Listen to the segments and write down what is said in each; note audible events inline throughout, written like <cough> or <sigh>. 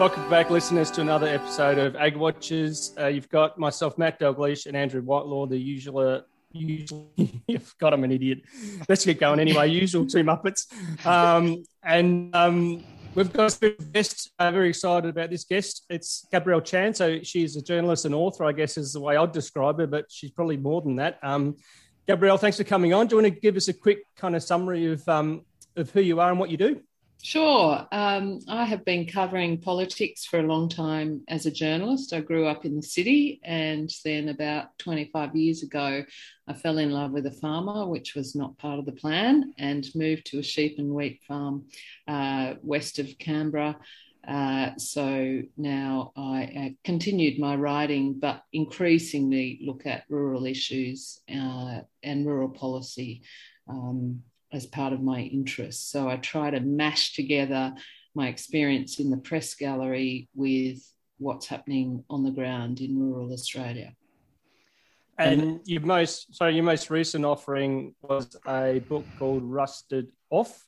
Welcome back, listeners, to another episode of Ag Watchers. Uh, you've got myself, Matt Dalgleish, and Andrew Whitelaw, the usual. Uh, usual <laughs> God, I'm an idiot. Let's get going anyway. <laughs> Usual two Muppets. Um, and um, we've got a guest. I'm very excited about this guest. It's Gabrielle Chan. So she's a journalist and author, I guess, is the way I'd describe her, but she's probably more than that. Um, Gabrielle, thanks for coming on. Do you want to give us a quick kind of summary of, um, of who you are and what you do? Sure. Um, I have been covering politics for a long time as a journalist. I grew up in the city, and then about 25 years ago, I fell in love with a farmer, which was not part of the plan, and moved to a sheep and wheat farm uh, west of Canberra. Uh, so now I uh, continued my writing, but increasingly look at rural issues uh, and rural policy. Um, as part of my interests. So I try to mash together my experience in the press gallery with what's happening on the ground in rural Australia. And your most so your most recent offering was a book called Rusted Off.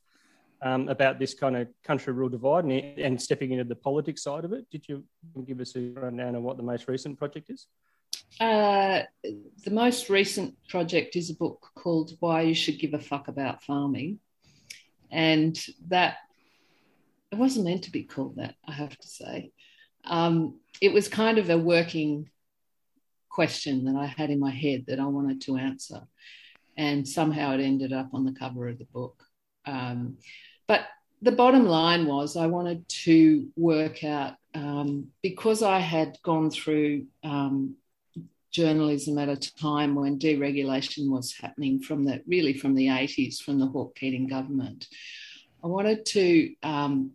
Um, about this kind of country rural divide and, and, stepping into the politics side of it. Did you give us a rundown of what the most recent project is? Uh, the most recent project is a book called Why You Should Give a Fuck About Farming. And that, it wasn't meant to be called that, I have to say. Um, it was kind of a working question that I had in my head that I wanted to answer. And somehow it ended up on the cover of the book. Um, but the bottom line was I wanted to work out um, because I had gone through um, journalism at a time when deregulation was happening from the really from the 80s from the Hawke Keating government. I wanted to um,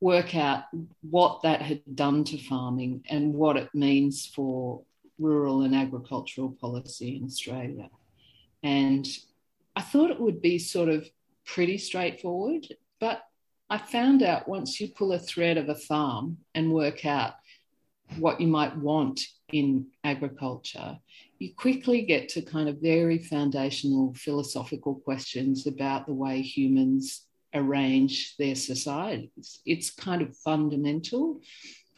work out what that had done to farming and what it means for rural and agricultural policy in Australia. And I thought it would be sort of pretty straightforward, but I found out once you pull a thread of a farm and work out what you might want in agriculture, you quickly get to kind of very foundational philosophical questions about the way humans arrange their societies. It's kind of fundamental,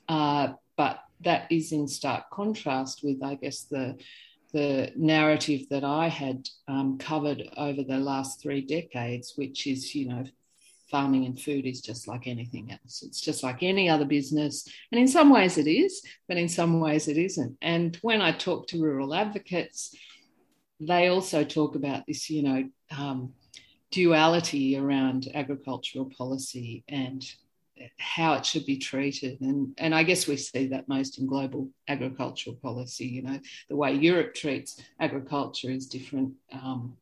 uh, but that is in stark contrast with, I guess, the the narrative that I had um, covered over the last three decades, which is, you know, farming and food is just like anything else. It's just like any other business. And in some ways it is, but in some ways it isn't. And when I talk to rural advocates, they also talk about this, you know, um, duality around agricultural policy and how it should be treated. And, and I guess we see that most in global agricultural policy. You know, the way Europe treats agriculture is different um,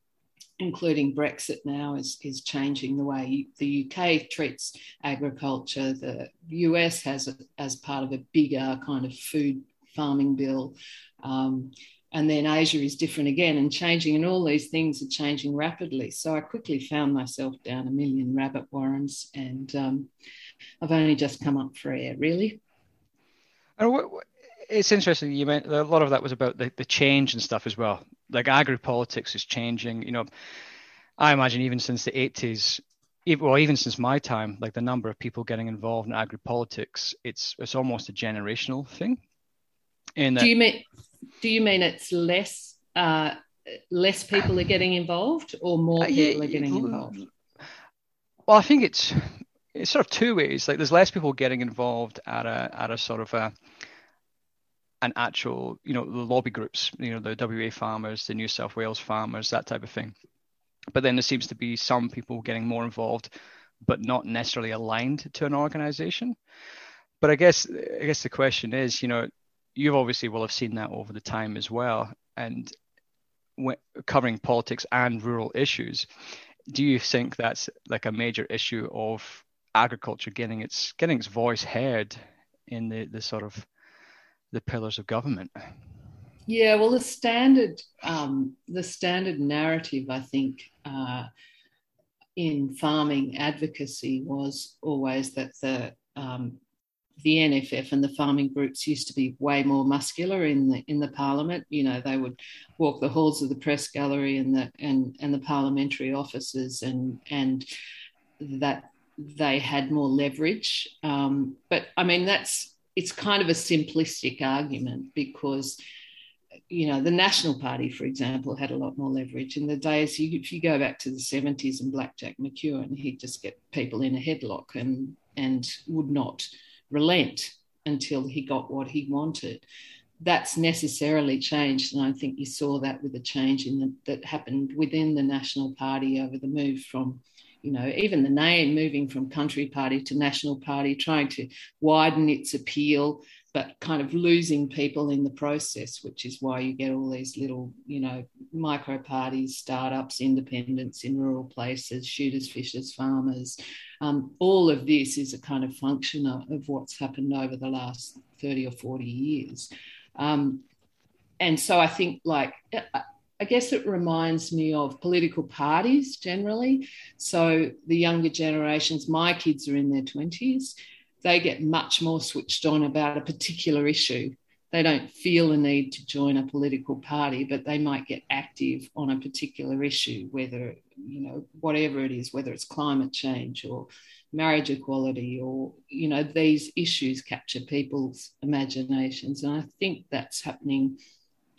including Brexit now, is, is changing the way the UK treats agriculture. The US has, a, as part of a bigger kind of food farming bill. Um, and then Asia is different again and changing, and all these things are changing rapidly. So I quickly found myself down a million rabbit warrens, and um, I've only just come up for air, really. And what, it's interesting. You meant a lot of that was about the, the change and stuff as well. Like agri politics is changing. You know, I imagine even since the 80s, even, well, even since my time, like the number of people getting involved in agri politics, it's it's almost a generational thing. In that, do you mean do you mean it's less uh, less people are getting involved, or more uh, people are getting involved? Well, I think it's it's sort of two ways. Like there's less people getting involved at a at a sort of a an actual, you know, the lobby groups, you know, the WA farmers, the New South Wales farmers, that type of thing. But then there seems to be some people getting more involved, but not necessarily aligned to an organization. But I guess I guess the question is, you know, you obviously will have seen that over the time as well, and when, covering politics and rural issues. Do you think that's like a major issue of agriculture getting its getting its voice heard in the the sort of the pillars of government? Yeah, well, the standard um, the standard narrative, I think, uh, in farming advocacy was always that the um, the NFF and the farming groups used to be way more muscular in the in the parliament. You know, they would walk the halls of the press gallery and the and and the parliamentary offices, and and that they had more leverage. Um, but I mean, that's it's kind of a simplistic argument because you know the National Party, for example, had a lot more leverage in the days. If you go back to the seventies and Blackjack McEwen, he'd just get people in a headlock and and would not relent until he got what he wanted. That's necessarily changed, and I think you saw that with the change in the, that happened within the National Party over the move from you know, even the name moving from country party to national party, trying to widen its appeal, but kind of losing people in the process, which is why you get all these little, you know, micro parties, startups, independents in rural places, shooters, fishers, farmers. Um, all of this is a kind of function of, of, what's happened over the last 30 or 40 years. Um, and so I think, like, I guess it reminds me of political parties generally. So the younger generations, my kids are in their 20s, they get much more switched on about a particular issue. They don't feel a need to join a political party, but they might get active on a particular issue, whether, you know, whatever it is, whether it's climate change or marriage equality or, you know, these issues capture people's imaginations. And I think that's happening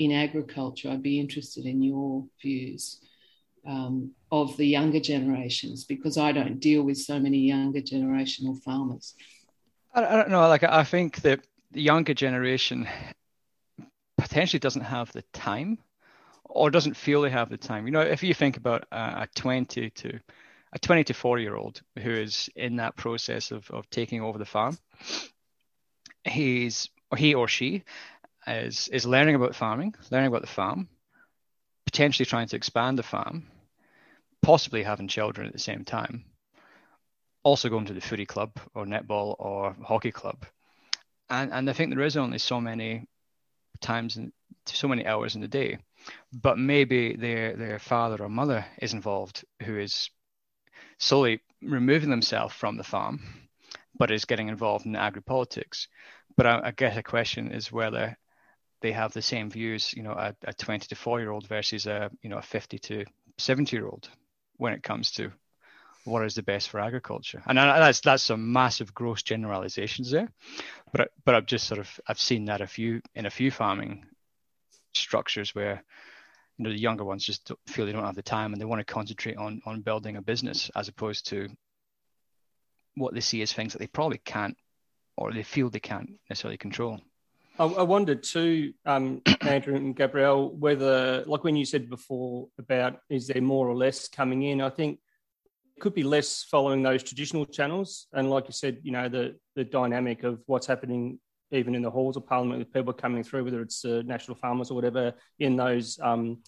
in agriculture, I'd be interested in your views um, of the younger generations because I don't deal with so many younger generational farmers. I, don't know. Like, I think that the younger generation potentially doesn't have the time or doesn't feel they have the time. You know, if you think about a 20 to a 20 to 40 year old who is in that process of, of taking over the farm, he's he or she is is learning about farming, learning about the farm, potentially trying to expand the farm, possibly having children at the same time, also going to the footy club or netball or hockey club. And and I think there is only so many times and so many hours in the day. But maybe their their father or mother is involved who is slowly removing themselves from the farm, but is getting involved in agri politics. But I, I guess the question is whether they have the same views, you know, a, a 20 to 4 year old versus a, you know, a 50 to 70 year old when it comes to what is the best for agriculture. And that's that's some massive gross generalizations there, but but I've just sort of I've seen that a few in a few farming structures where you know the younger ones just feel they don't have the time and they want to concentrate on on building a business as opposed to what they see as things that they probably can't or they feel they can't necessarily control. I, I wondered too, um, <coughs> Andrew and Gabrielle, whether, like when you said before about is there more or less coming in, I think it could be less following those traditional channels. And like you said, you know, the, the dynamic of what's happening even in the halls of parliament with people coming through, whether it's uh, national farmers or whatever, in those, um,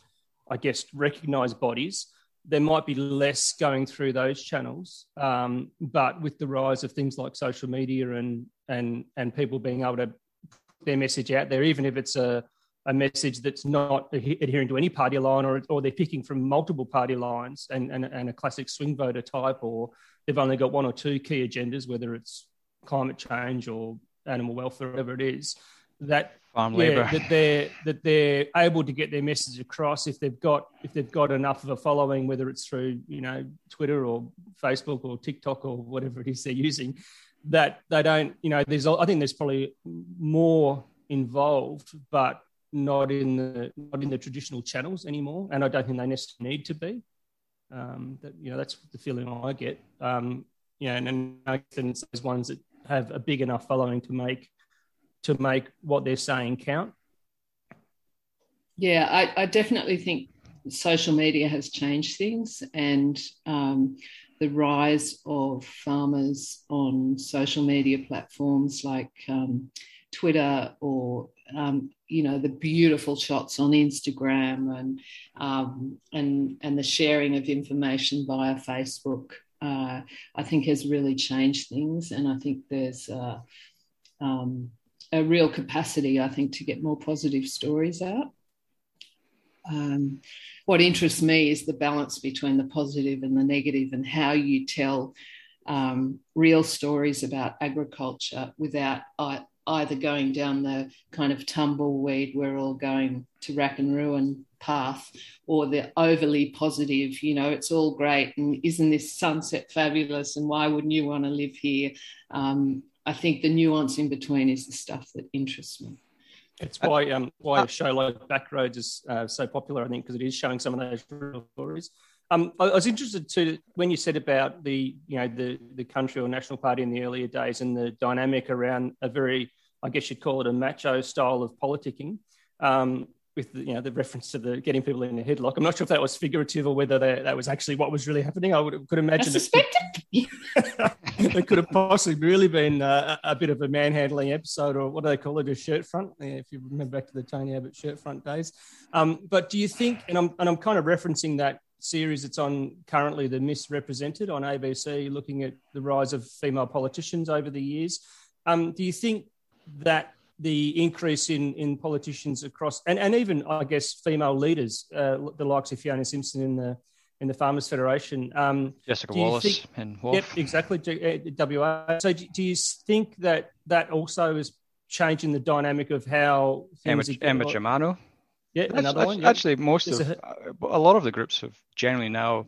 I guess, recognised bodies, there might be less going through those channels. Um, but with the rise of things like social media and and and people being able to their message out there, even if it's a, a message that's not adhering to any party line or, or they're picking from multiple party lines and, and, and a classic swing voter type, or they've only got one or two key agendas, whether it's climate change or animal welfare, whatever it is, that farm yeah, labor that they're that they're able to get their message across if they've got if they've got enough of a following, whether it's through you know Twitter or Facebook or TikTok or whatever it is they're using, that they don't, you know, there's, I think there's probably more involved, but not in the not in the traditional channels anymore, and I don't think they necessarily need to be. Um, that you know, that's the feeling I get. Um, you know, and, and I think those ones that have a big enough following to make to make what they're saying count. Yeah, I, I definitely think social media has changed things, and um, the rise of farmers on social media platforms like um, Twitter or um, you know the beautiful shots on Instagram and um, and and the sharing of information via Facebook, uh, I think has really changed things, and I think there's uh, um, a real capacity, I think, to get more positive stories out. Um, what interests me is the balance between the positive and the negative and how you tell um, real stories about agriculture without uh, either going down the kind of tumbleweed, we're all going to rack and ruin path, or the overly positive, you know, it's all great and isn't this sunset fabulous and why wouldn't you want to live here? Um, I think the nuance in between is the stuff that interests me. It's why um, why a show like Backroads is uh, so popular, I think, because it is showing some of those real stories. Um, I, I was interested to when you said about the you know the the country or national party in the earlier days and the dynamic around a very I guess you'd call it a macho style of politicking. Um, with the, you know the reference to the getting people in a headlock. I'm not sure if that was figurative or whether that, that was actually what was really happening. I would could imagine. I suspect <laughs> it, could have possibly really been a, a, bit of a manhandling episode, or what do they call it, a shirt front? If you remember back to the Tony Abbott shirt front days. Um, but do you think? And I'm and I'm kind of referencing that series that's on currently, the Ms Represented on ABC, looking at the rise of female politicians over the years. Um, do you think that the increase in in politicians across and, and even I guess female leaders, uh, the likes of Fiona Simson in the in the Farmers Federation, um, Jessica Wallace think, and Wolf. Yep, exactly. Uh, WA. So do, do, you think that that also is changing the dynamic of how Emma, Emma Germano? Yeah, that's, another one. Actually, most of a, a lot of the groups have generally now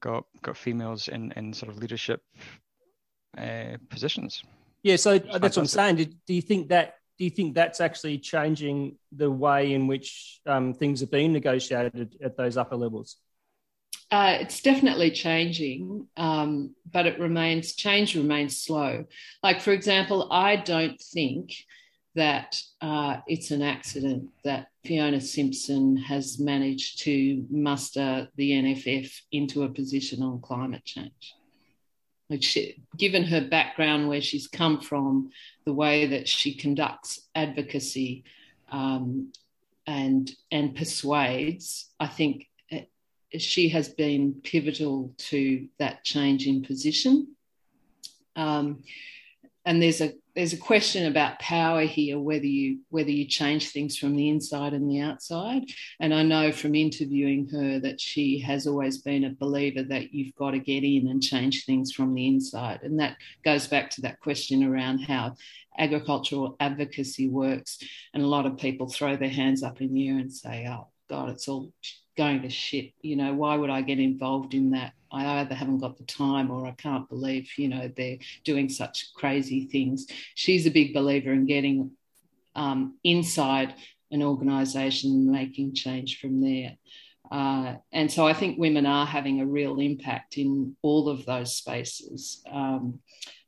got got females in in sort of leadership uh, positions. Yeah, so that's what I'm saying. Do, do, you think that? Do you think that's actually changing the way in which um, things are being negotiated at those upper levels? Uh, it's definitely changing, um, but it remains change remains slow. Like for example, I don't think that uh, it's an accident that Fiona Simson has managed to muster the NFF into a position on climate change which given her background where she's come from the way that she conducts advocacy um, and and persuades i think uh, she has been pivotal to that change in position. Um, and there's a there's a question about power here whether you whether you change things from the inside and the outside. And i know from interviewing her that she has always been a believer that you've got to get in and change things from the inside. And that goes back to that question around how agricultural advocacy works. And a lot of people throw their hands up in the air and say oh god it's all going to shit. You know why would i get involved in that I either haven't got the time or I can't believe, you know, they're doing such crazy things. She's a big believer in getting um, inside an organisation and making change from there. Uh, and so I think women are having a real impact in all of those spaces. Um,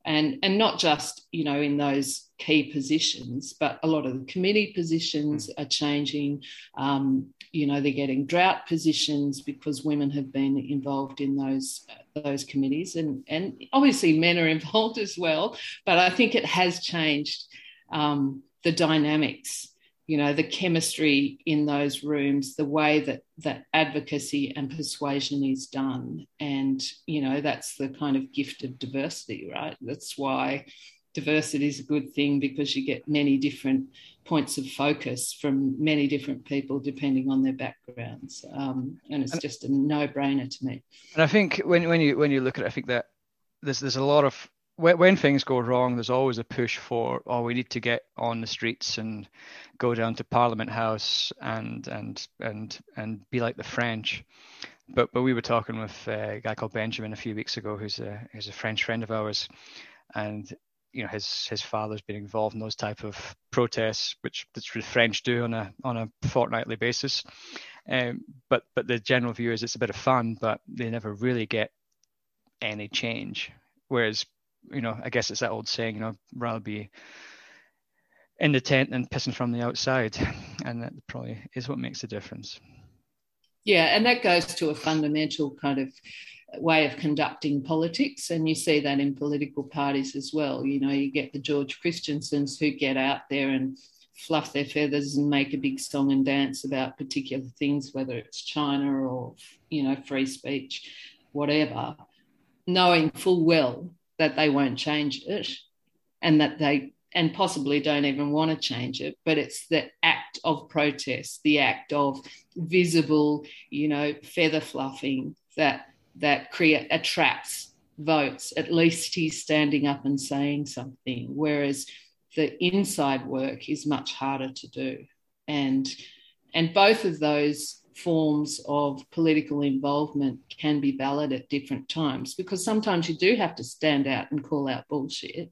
and, and not just, you know, in those key positions, but a lot of the committee positions are changing. Um, you know they're getting drought positions because women have been involved in those those committees and and obviously men are <laughs> involved as well but i think it has changed um, the dynamics you know the chemistry in those rooms the way that that advocacy and persuasion is done. And you know that's the kind of gift of diversity right? That's why diversity is a good thing because you get many different points of focus from many different people depending on their backgrounds. Um, and it's just a no-brainer to me. And i think when, when you when you look at it i think that there's there's a lot of when, when things go wrong there's always a push for oh we need to get on the streets and go down to parliament house and and and and be like the french but but we were talking with a guy called benjamin a few weeks ago who's a who's a french friend of ours and you know his his father's been involved in those type of protests, which the French do on a on a fortnightly basis. Um, but but the general view is it's a bit of fun, but they never really get any change. Whereas you know I guess it's that old saying, you know, rather be in the tent than pissing from the outside, and that probably is what makes the difference. Yeah, and that goes to a fundamental kind of way of conducting politics. And you see that in political parties as well. You know, you get the George Christensens who get out there and fluff their feathers and make a big song and dance about particular things, whether it's China or, you know, free speech, whatever, knowing full well that they won't change it and that they and possibly don't even want to change it but it's the act of protest the act of visible you know feather fluffing that that create attracts votes. At least he's standing up and saying something. Whereas the inside work is much harder to do. And, and both of those forms of political involvement can be valid at different times because sometimes you do have to stand out and call out bullshit,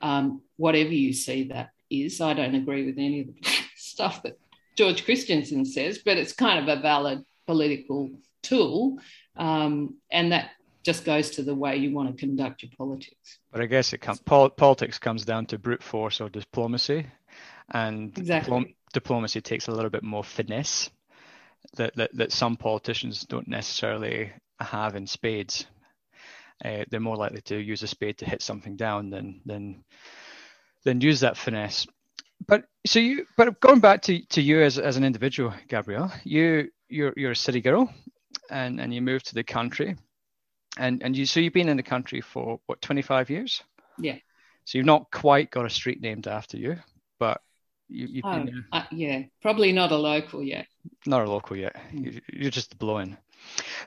um, whatever you see that is. I don't agree with any of the <laughs> stuff that George Christensen says, but it's kind of a valid political tool. Um, and that just goes to the way you want to conduct your politics. But I guess it com- pol- politics comes down to brute force or diplomacy, and exactly. diplomacy takes a little bit more finesse that, that, that some politicians don't necessarily have in spades. Uh, they're more likely to use a spade to hit something down than than than use that finesse. But so you, but going back to, to you as, as an individual, Gabrielle, you you're you're a city girl, and and you moved to the country and and you so you've been in the country for what 25 years yeah so you've not quite got a street named after you but you, have oh, uh, yeah probably not a local yet not a local yet mm. you're just blowing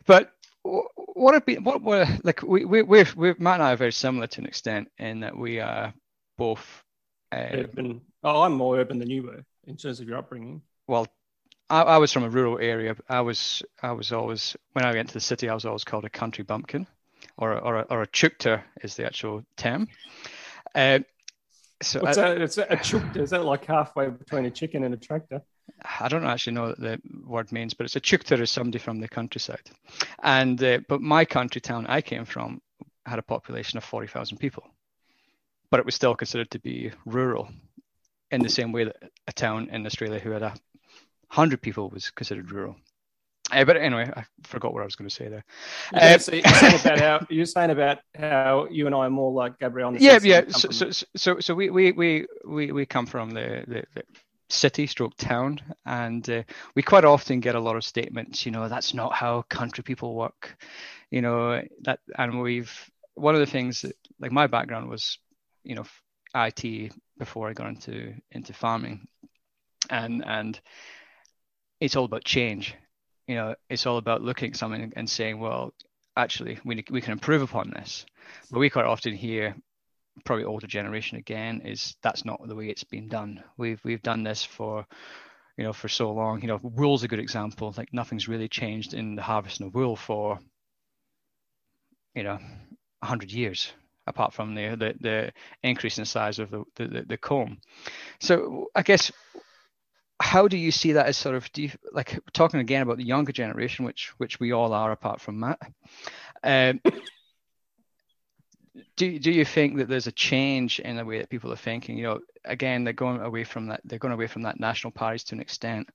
but what have been what were like we we we we Matt and I are very similar to an extent in that we are both uh, urban. Oh, I'm more urban than you were in terms of your upbringing. Well, I, I, was from a rural area. I was I was always when I went to the city, I was always called a country bumpkin, or or a, or a teuchter is the actual term. Uh, so What's I, that? It's a, a. Is that like halfway between a chicken and a tractor? I don't actually know what the word means, but it's a teuchter is somebody from the countryside. And uh, but my country town I came from had a population of forty thousand people, but it was still considered to be rural, in the same way that a town in Australia who had a 100 people was considered rural. Uh, but anyway, I forgot what I was going to say there. Yeah, uh, so you're, saying about how, <laughs> you're saying about how you and I are more like Gabrielle. Yeah, yeah. So, so, so, so we, we, we, we, we come from the, the, the city stroke town and uh, we quite often get a lot of statements you know that's not how country people work you know that and we've one of the things that like my background was you know IT before I got into into farming and and it's all about change. You know, it's all about looking at something and saying, well, actually, we, we can improve upon this. But we quite often hear, probably older generation again, is that's not the way it's been done. We've we've done this for, you know, for so long. You know, wool's a good example. Like nothing's really changed in the harvesting of wool for, you know, hundred years apart from the, the, the increase in size of the, the, the comb. So I guess how do you see that as sort of you, like talking again about the younger generation, which which we all are apart from Matt? Um, <laughs> do do you think that there's a change in the way that people are thinking? You know, again, they're going away from that. They're going away from that national parties to an extent.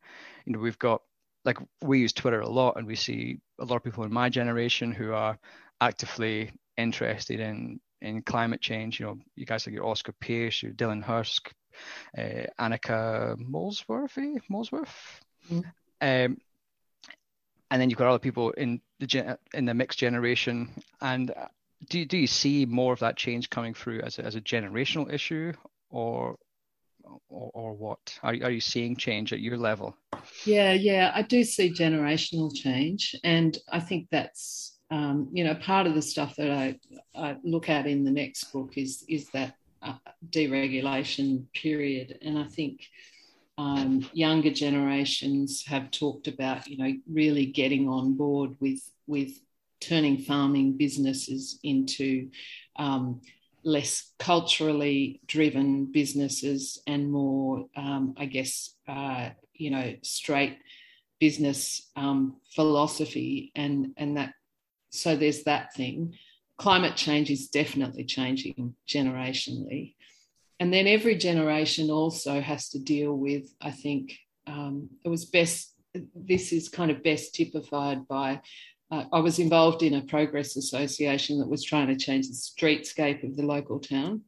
You know, we've got like we use Twitter a lot, and we see a lot of people in my generation who are actively interested in in climate change. You know, you guys like your Oscar Pierce, your Dylan Hurst, uh, Annika Molesworthy, Molesworth. Mm. Um, and then you've got other people in the gen- in the mixed generation. And uh, do do you see more of that change coming through as a, as a generational issue, or or, or what? Are, are you seeing change at your level? Yeah, yeah, I do see generational change, and I think that's um, you know part of the stuff that I, I look at in the next book is is that uh, deregulation period. And I think um, younger generations have talked about, you know, really getting on board with with turning farming businesses into um, less culturally driven businesses and more, um, I guess, uh, you know, straight business um, philosophy, and and that. So there's that thing climate change is definitely changing generationally. And then every generation also has to deal with, I think, um, it was best, this is kind of best typified by. Uh, I was involved in a progress association that was trying to change the streetscape of the local town.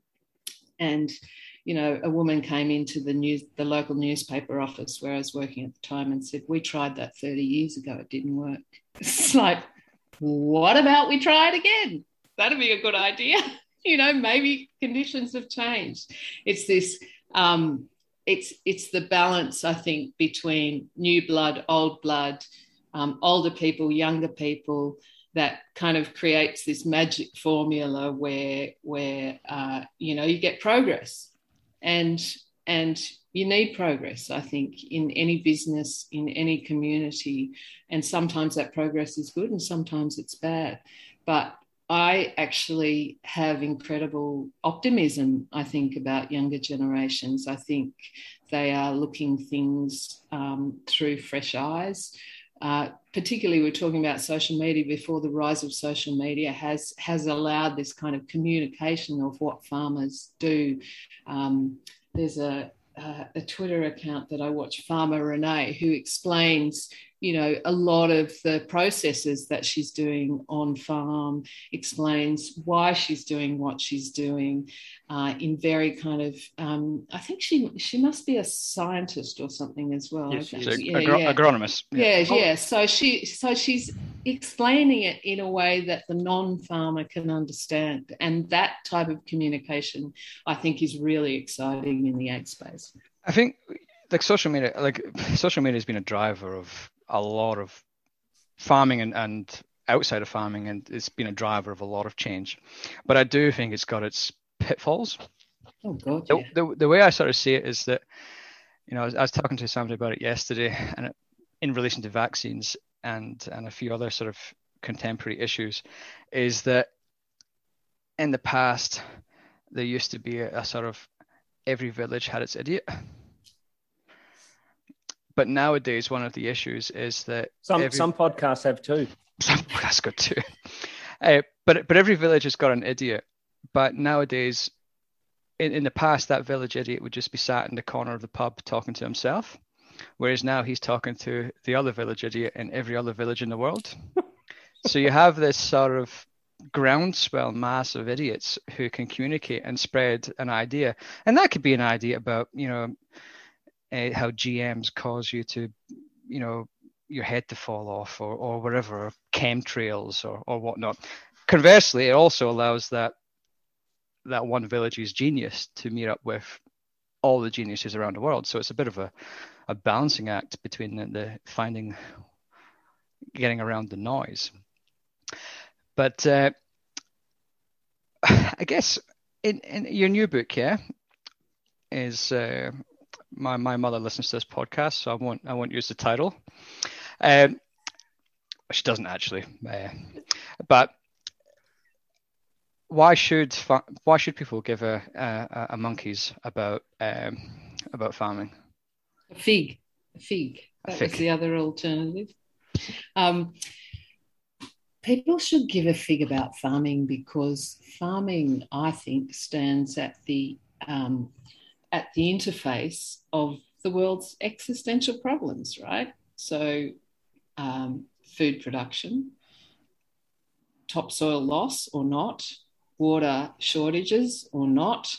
And you know, a woman came into the news, the local newspaper office where I was working at the time and said, "We tried that 30 years ago; it didn't work." <laughs> It's like, what about we try it again? That'd be a good idea. <laughs> you know, maybe conditions have changed. It's this, um, it's it's the balance I think between new blood, old blood, um, older people, younger people that kind of creates this magic formula where where uh, you know you get progress and and you need progress i think in any business in any community and sometimes that progress is good and sometimes it's bad but I actually have incredible optimism, I think, about younger generations. I think they are looking things um, through fresh eyes. Uh, particularly, we're talking about social media before the rise of social media has has allowed this kind of communication of what farmers do. Um, there's a, a, a Twitter account that I watch, Farmer Renee, who explains you know, a lot of the processes that she's doing on farm, explains why she's doing what she's doing uh, in very kind of, um, I think she she must be a scientist or something as well. Yes, she's yeah, agro- yeah. agronomist. Yeah, yeah, yeah. So she so she's explaining it in a way that the non-farmer can understand, and that type of communication, I think, is really exciting in the ag space. I think like social media like <laughs> social media has been a driver of a lot of farming and, and outside of farming, and it's been a driver of a lot of change. But I do think it's got its pitfalls. Oh God! Yeah. The, the, the, way I sort of see it is that, you know, I was, I was talking to somebody about it yesterday, and it, in relation to vaccines and and a few other sort of contemporary issues, is that in the past there used to be a, a sort of every village had its idiot but nowadays, one of the issues is that some every, some podcasts have two. <laughs> Some podcasts got two. Uh, but but every village has got an idiot. But nowadays, in, in the past, that village idiot would just be sat in the corner of the pub talking to himself, whereas now he's talking to the other village idiot in every other village in the world. <laughs> so you have this sort of groundswell mass of idiots who can communicate and spread an idea, and that could be an idea about you know uh, how GMs cause you to, you know, your head to fall off or, or whatever, chemtrails or, or whatnot. Conversely, it also allows that that one village's genius to meet up with all the geniuses around the world. So it's a bit of a, a balancing act between the, the finding, getting around the noise. But uh, <sighs> I guess in, in your new book here is uh, my, my mother listens to this podcast, so I won't I won't use the title. Um, she doesn't actually, uh, but why should why should people give a a, a monkeys about um, about farming? A fig, a fig. That a fig. was the other alternative. Um, people should give a fig about farming because farming, I think, stands at the um, at the interface of the world's existential problems, right? So, um, food production, topsoil loss or not, water shortages or not,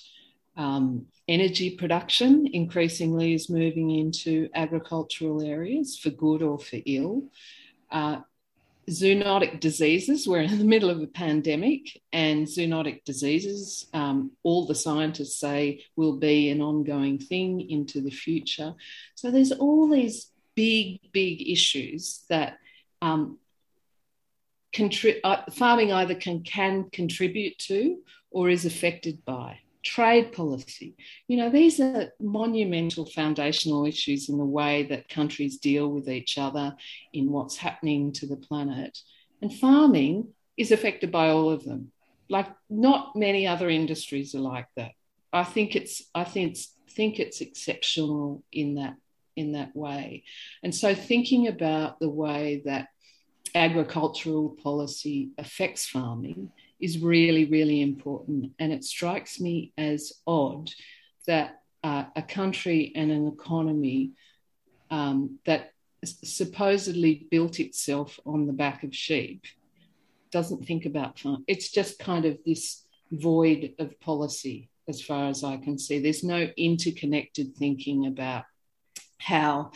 um, energy production increasingly is moving into agricultural areas for good or for ill. Uh, zoonotic diseases. We're in the middle of a pandemic, and zoonotic diseases, um, all the scientists say, will be an ongoing thing into the future. So there's all these big, big issues that um, contri- uh, farming either can, can contribute to or is affected by trade policy. You know, these are monumental foundational issues in the way that countries deal with each other, in what's happening to the planet. And farming is affected by all of them. Like not many other industries are like that. I think it's I think it's think it's exceptional in that in that way. And so thinking about the way that agricultural policy affects farming is really, really important. And it strikes me as odd that uh, a country and an economy um, that supposedly built itself on the back of sheep doesn't think about farm. It's just kind of this void of policy, as far as I can see. There's no interconnected thinking about how,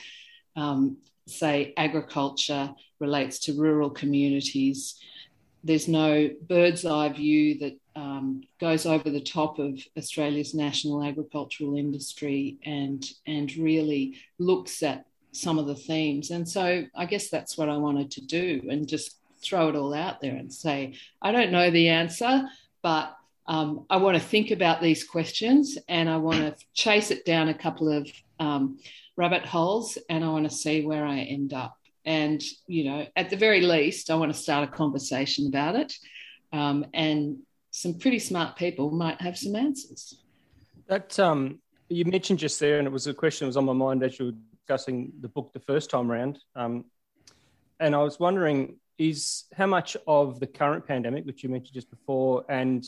um, say, agriculture relates to rural communities there's no bird's eye view that um, goes over the top of Australia's national agricultural industry and and really looks at some of the themes. And so I guess that's what I wanted to do and just throw it all out there and say, I don't know the answer, but um, I want to think about these questions and I want to chase it down a couple of um, rabbit holes and I want to see where I end up. And, you know, at the very least, I want to start a conversation about it. Um, and some pretty smart people might have some answers. That um, you mentioned just there, and it was a question that was on my mind as you were discussing the book the first time around. Um, and I was wondering, is how much of the current pandemic, which you mentioned just before, and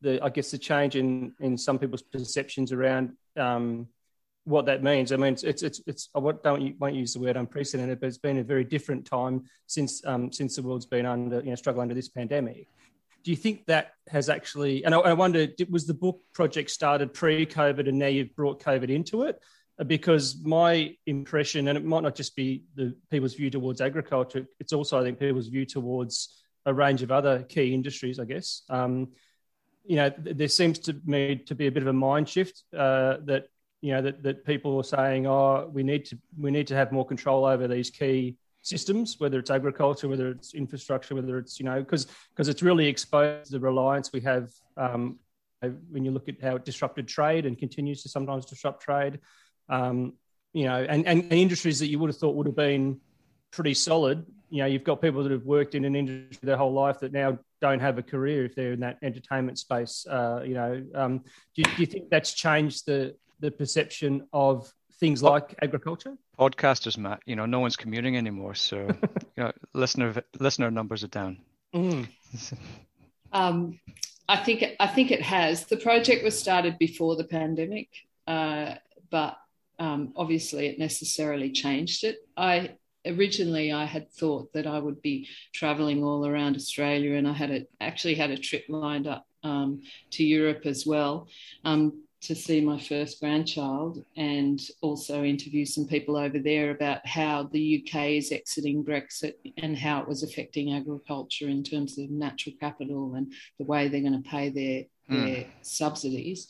the I guess the change in in some people's perceptions around um, what that means. I mean, it's it's it's, I don't won't use the word unprecedented, but it's been a very different time since um, since the world's been under you know struggle under this pandemic. Do you think that has actually? And I, I wonder, was the book project started pre-COVID, and now you've brought COVID into it? Because my impression, and it might not just be the people's view towards agriculture, it's also I think people's view towards a range of other key industries. I guess um, you know there seems to me to be a bit of a mind shift uh, that you know that, that people are saying oh we need to we need to have more control over these key systems whether it's agriculture whether it's infrastructure whether it's you know because because it's really exposed the reliance we have um, when you look at how it disrupted trade and continues to sometimes disrupt trade. Um, you know and, and, and industries that you would have thought would have been pretty solid you know you've got people that have worked in an industry their whole life that now don't have a career if they're in that entertainment space uh, you know um, do, do you think that's changed the the perception of things like agriculture? Podcasters, Matt. You know, no one's commuting anymore, so <laughs> you know, listener listener numbers are down. Mm. <laughs> um, I think I think it has. The project was started before the pandemic, uh, but um, obviously it necessarily changed it. I originally I had thought that I would be traveling all around Australia, and I had a, actually had a trip lined up um, to Europe as well. Um, to see my first grandchild and also interview some people over there about how the UK is exiting Brexit and how it was affecting agriculture in terms of natural capital and the way they're going to pay their, mm. their subsidies.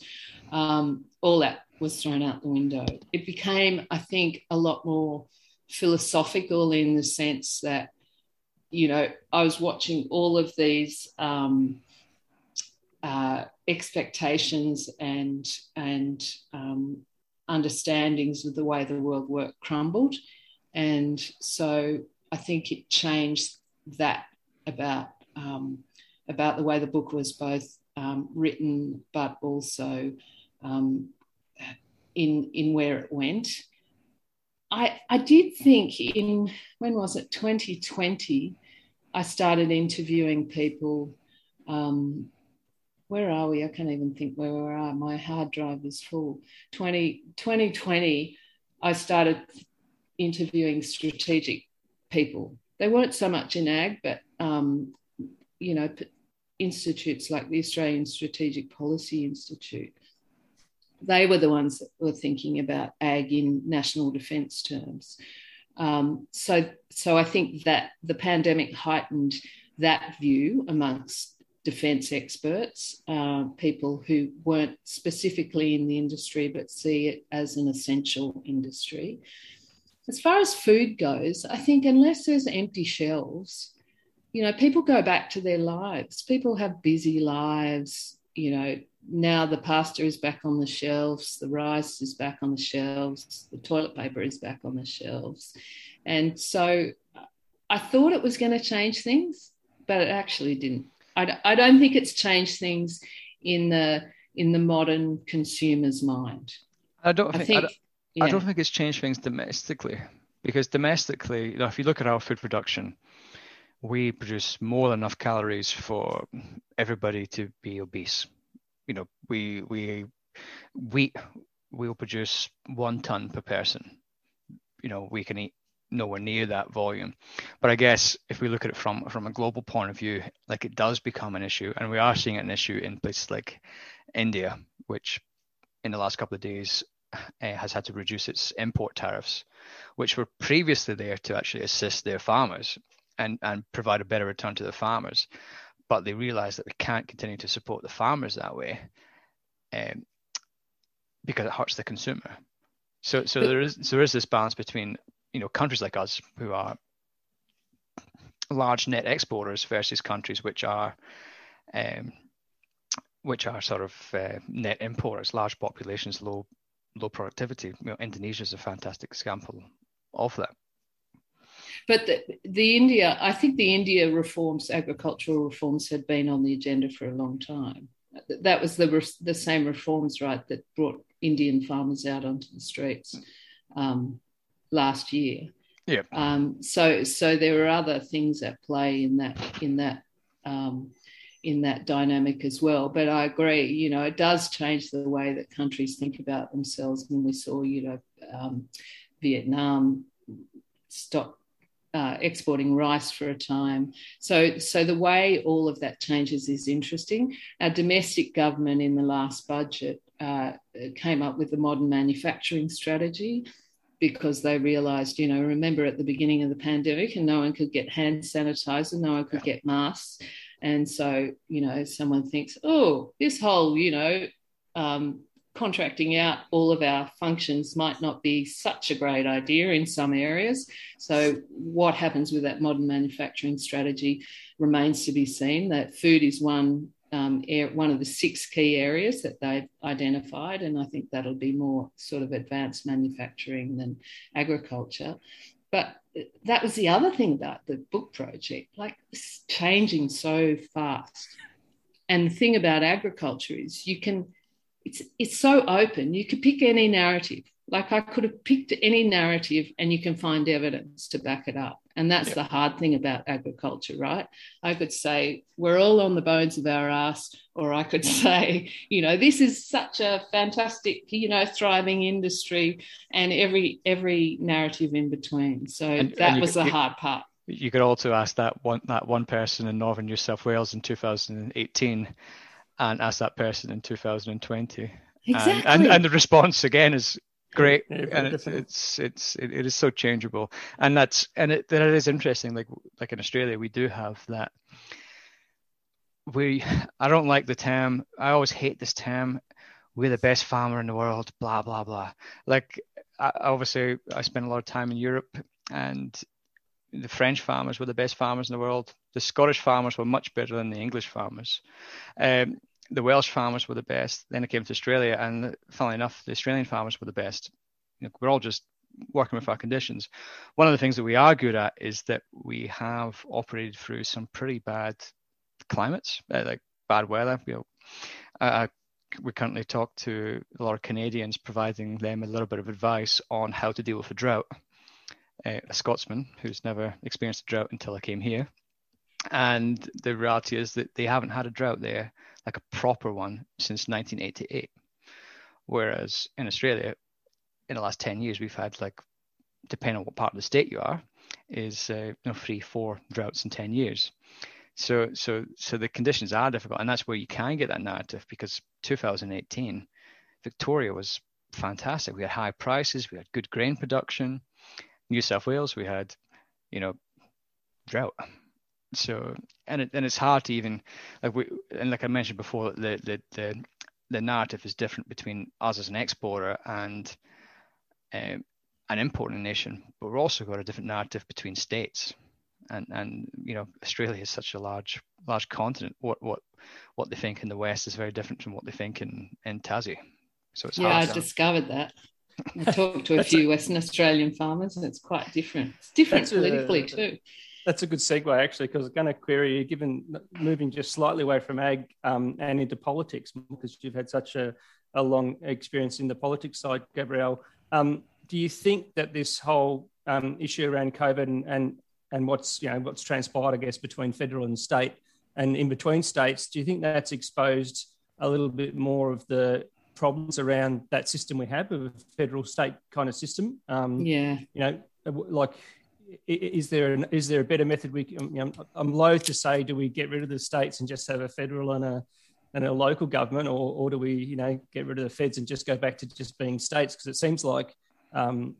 Um, all that was thrown out the window. It became, I think, a lot more philosophical in the sense that, you know, I was watching all of these. Um, uh, expectations and and um, understandings of the way the world worked crumbled, and so I think it changed that about um, about the way the book was both um, written, but also um, in in where it went. I I did think in when was it 2020, I started interviewing people um, where are we? I can't even think where we are. My hard drive is full. 20, 2020, I started interviewing strategic people. They weren't so much in ag, but um, you know, institutes like the Australian Strategic Policy Institute. They were the ones that were thinking about ag in national defence terms. Um, so, so I think that the pandemic heightened that view amongst defence experts, uh, people who weren't specifically in the industry but see it as an essential industry. As far as food goes, I think unless there's empty shelves, you know, people go back to their lives. People have busy lives. You know, now the pasta is back on the shelves, the rice is back on the shelves, the toilet paper is back on the shelves. And so I thought it was going to change things, but it actually didn't. I, I don't think it's changed things in the in the modern consumer's mind. I don't think, I, think, I, don't, yeah. I don't think it's changed things domestically because domestically, you know, if you look at our food production, we produce more than enough calories for everybody to be obese. You know, we we we will produce one ton per person. You know, we can eat nowhere near that volume. But I guess if we look at it from from a global point of view, like it does become an issue, and we are seeing an issue in places like India, which in the last couple of days uh, has had to reduce its import tariffs, which were previously there to actually assist their farmers and and provide a better return to the farmers. But they realize that they can't continue to support the farmers that way, um, because it hurts the consumer. So so there is so there is this balance between you know countries like us who are large net exporters versus countries which are um, which are sort of uh, net importers, large populations, low low productivity. You know, Indonesia is a fantastic example of that. But the, the India, I think the India reforms, agricultural reforms, had been on the agenda for a long time. That was the the same reforms, right, that brought Indian farmers out onto the streets um, last year. Yeah. Um, so so there are other things at play in that in that um, in that dynamic as well. But I agree, you know, it does change the way that countries think about themselves. When we saw, you know, um, Vietnam stop uh, exporting rice for a time. So, so the way all of that changes is interesting. Our domestic government in the last budget uh, came up with the modern manufacturing strategy because they realized, you know, remember at the beginning of the pandemic and no one could get hand sanitizer, no one could get masks. And so, you know, someone thinks, oh, this whole, you know, um, contracting out all of our functions might not be such a great idea in some areas. So, what happens with that modern manufacturing strategy remains to be seen. That food is one um, one of the six key areas that they've identified, and I think that'll be more sort of advanced manufacturing than agriculture. But that was the other thing about the book project, like it's changing so fast. And the thing about agriculture is you can, it's it's so open. You could pick any narrative. Like I could have picked any narrative and you can find evidence to back it up. And that's yep. the hard thing about agriculture, right? I could say, we're all on the bones of our ass, or I could <laughs> say, you know, this is such a fantastic, you know, thriving industry, and every every narrative in between. So and, that and was the hard part. You could also ask that one that one person in northern New South Wales in 2018 and ask that person in 2020. Exactly. And, and, and the response again is great. And it's, it's it's it, it is so changeable. And that's and it that is interesting like like in australia we do have that. We <sighs> i don't like the term. I always hate this term. We're the best farmer in the world blah blah blah. Like I, obviously i spent a lot of time in europe and the french farmers were the best farmers in the world. The scottish farmers were much better than the english farmers. Um, the Welsh farmers were the best. Then it came to Australia, and funnily enough, the Australian farmers were the best. You know, we're all just working with our conditions. One of the things that we are good at is that we have operated through some pretty bad climates, uh, like bad weather. You know, uh, we currently talk to a lot of Canadians, providing them a little bit of advice on how to deal with a drought. Uh, a Scotsman who's never experienced a drought until I came here, and the reality is that they haven't had a drought there like a proper one since 1988. Whereas in Australia, in the last 10 years, we've had like, depending on what part of the state you are, is uh, you know three, four droughts in 10 years. So, so, so the conditions are difficult, and that's where you can get that narrative because 2018, Victoria was fantastic. We had high prices, we had good grain production. New South Wales, we had, you know, drought so and it, and it's hard to even like we and like I mentioned before the the the, the narrative is different between us as an exporter and um, an importing nation, but we're also got a different narrative between states. And and you know Australia is such a large large continent. What what what they think in the West is very different from what they think in in Tassie. So it's yeah, I discovered that. <laughs> I talked to a few Western Australian farmers, and it's quite different. It's different politically a, too that's a good segue actually, because I was going to query you, given moving just slightly away from ag um, and into politics, because you've had such a, a long experience in the politics side, Gabrielle. Um, do you think that this whole um, issue around COVID and, and and what's you know what's transpired, I guess, between federal and state and in between states, do you think that's exposed a little bit more of the problems around that system we have of a federal state kind of system? Um, yeah, you know, like is there an, is there a better method? We you know, I'm loath to say, do we get rid of the states and just have a federal and a and a local government, or, or do we you know get rid of the feds and just go back to just being states? Because it seems like um,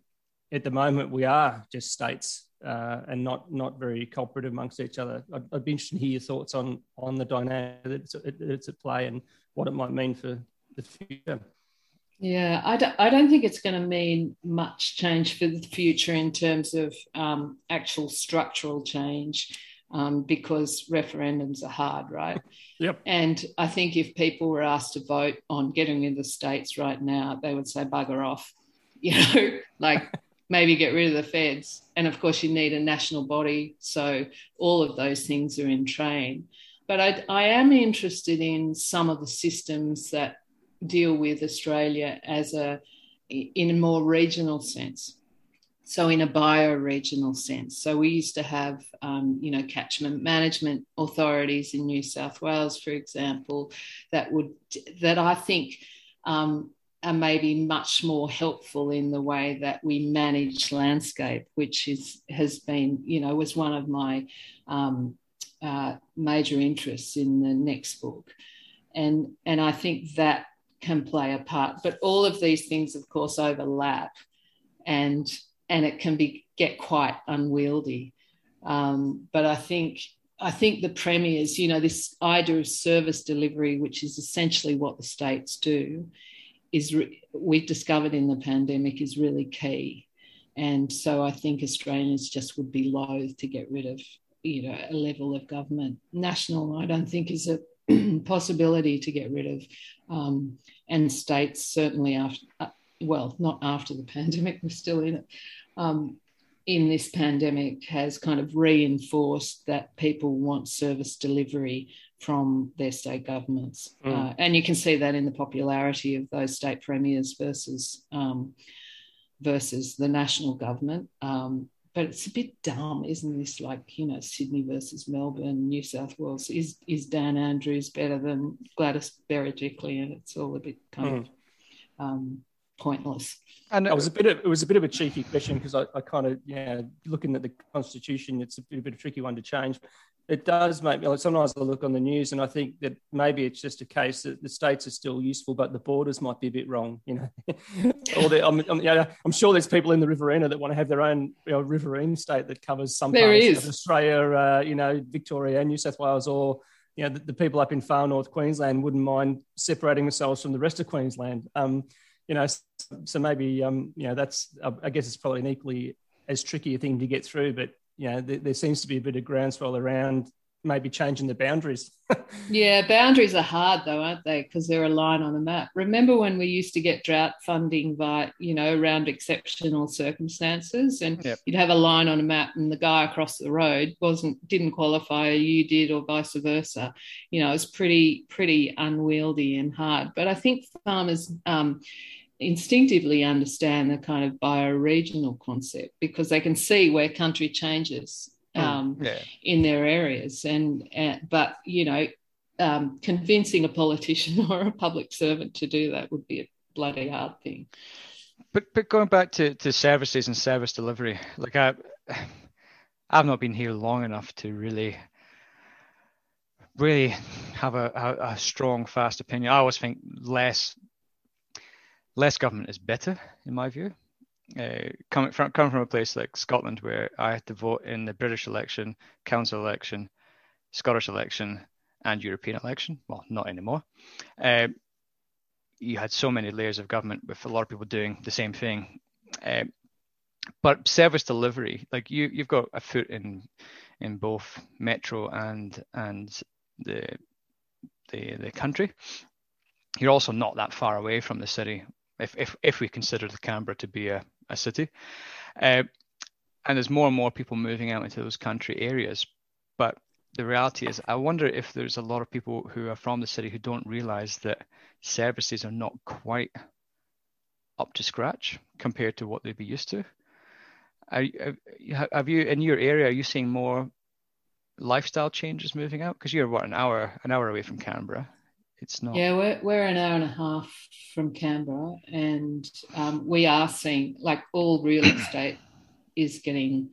at the moment we are just states uh, and not not very cooperative amongst each other. I'd, I'd, be interested to hear your thoughts on on the dynamic that's, that's at play and what it might mean for the future. Yeah, I don't, I don't think it's going to mean much change for the future in terms of um, actual structural change. um, because referendums are hard, right? Yep. And I think if people were asked to vote on getting into the states right now, they would say bugger off, <laughs> you know, like maybe get rid of the feds. And of course, you need a national body, so all of those things are in train. But I, I am interested in some of the systems that deal with Australia as a in a more regional sense. So in a bioregional sense. So we used to have, um, you know, catchment management authorities in New South Wales, for example, that would that I think um, are maybe much more helpful in the way that we manage landscape, which is has been, you know, was one of my um, uh, major interests in the next book, and and I think that can play a part. But all of these things, of course, overlap, and and it can be get quite unwieldy. Um, but I think I think the premiers, you know, this idea of service delivery, which is essentially what the states do, is re- we've discovered in the pandemic is really key. And so I think Australians just would be loath to get rid of, you know, a level of government. National, I don't think is a <clears throat> possibility to get rid of, um, and states certainly after, uh, well, not after the <laughs> pandemic, we're still in it. Um, in this pandemic has kind of reinforced that people want service delivery from their state governments. Mm. Uh, and you can see that in the popularity of those state premiers versus um, versus the national government. Um, but it's a bit dumb, isn't this? Like you know, Sydney versus Melbourne, New South Wales. Is is Dan Andrews better than Gladys Berejiklian? And it's all a bit kind mm. of um, pointless. And it was a bit of it was a bit of a cheeky question because I, I kind of yeah looking at the constitution, it's a bit, a bit of a tricky one to change. It does make me like sometimes I look on the news and I think that maybe it's just a case that the states are still useful, but the borders might be a bit wrong, you know. <laughs> or the, I'm, I'm, yeah, I'm sure there's people in the Riverina that want to have their own you know, riverine state that covers some there parts is. of Australia, uh, you know, Victoria and New South Wales, or you know, the, the, people up in far north Queensland wouldn't mind separating themselves from the rest of Queensland. Um, you know, so maybe um, you know that's I guess it's probably an equally as tricky a thing to get through, but you know, there, there seems to be a bit of groundswell around maybe changing the boundaries. <laughs> yeah, boundaries are hard though, aren't they? Because they're a line on a map. Remember when we used to get drought funding by, you know, around exceptional circumstances, and yep. you'd have a line on a map, and the guy across the road wasn't didn't qualify, or you did, or vice versa. You know, it's pretty pretty unwieldy and hard. But I think farmers. Um, instinctively understand the kind of bioregional concept because they can see where country changes hmm. um, yeah. in their areas. And, and but you know, um, convincing a politician <laughs> or a public servant to do that would be a bloody hard thing. But but going back to, to services and service delivery, like I I've not been here long enough to really really have a, a, a strong fast opinion. I always think less less government is better, in my view. Uh, coming from coming from a place like Scotland, where I had to vote in the British election, council election, Scottish election, and European election. Well, not anymore. Uh, you had so many layers of government with a lot of people doing the same thing. Uh, but service delivery, like you, you've got a foot in in both metro and and the the the country. You're also not that far away from the city if if, if we consider the Canberra to be a, a city. Uh, and there's more and more people moving out into those country areas. But the reality is, I wonder if there's a lot of people who are from the city who don't realize that services are not quite up to scratch compared to what they'd be used to. Are, have you in your area? Are you seeing more lifestyle changes moving out? Because you're what an hour an hour away from Canberra. It's not. Yeah, we're, we're an hour and a half from Canberra, and um, we are seeing like all real <clears throat> estate is getting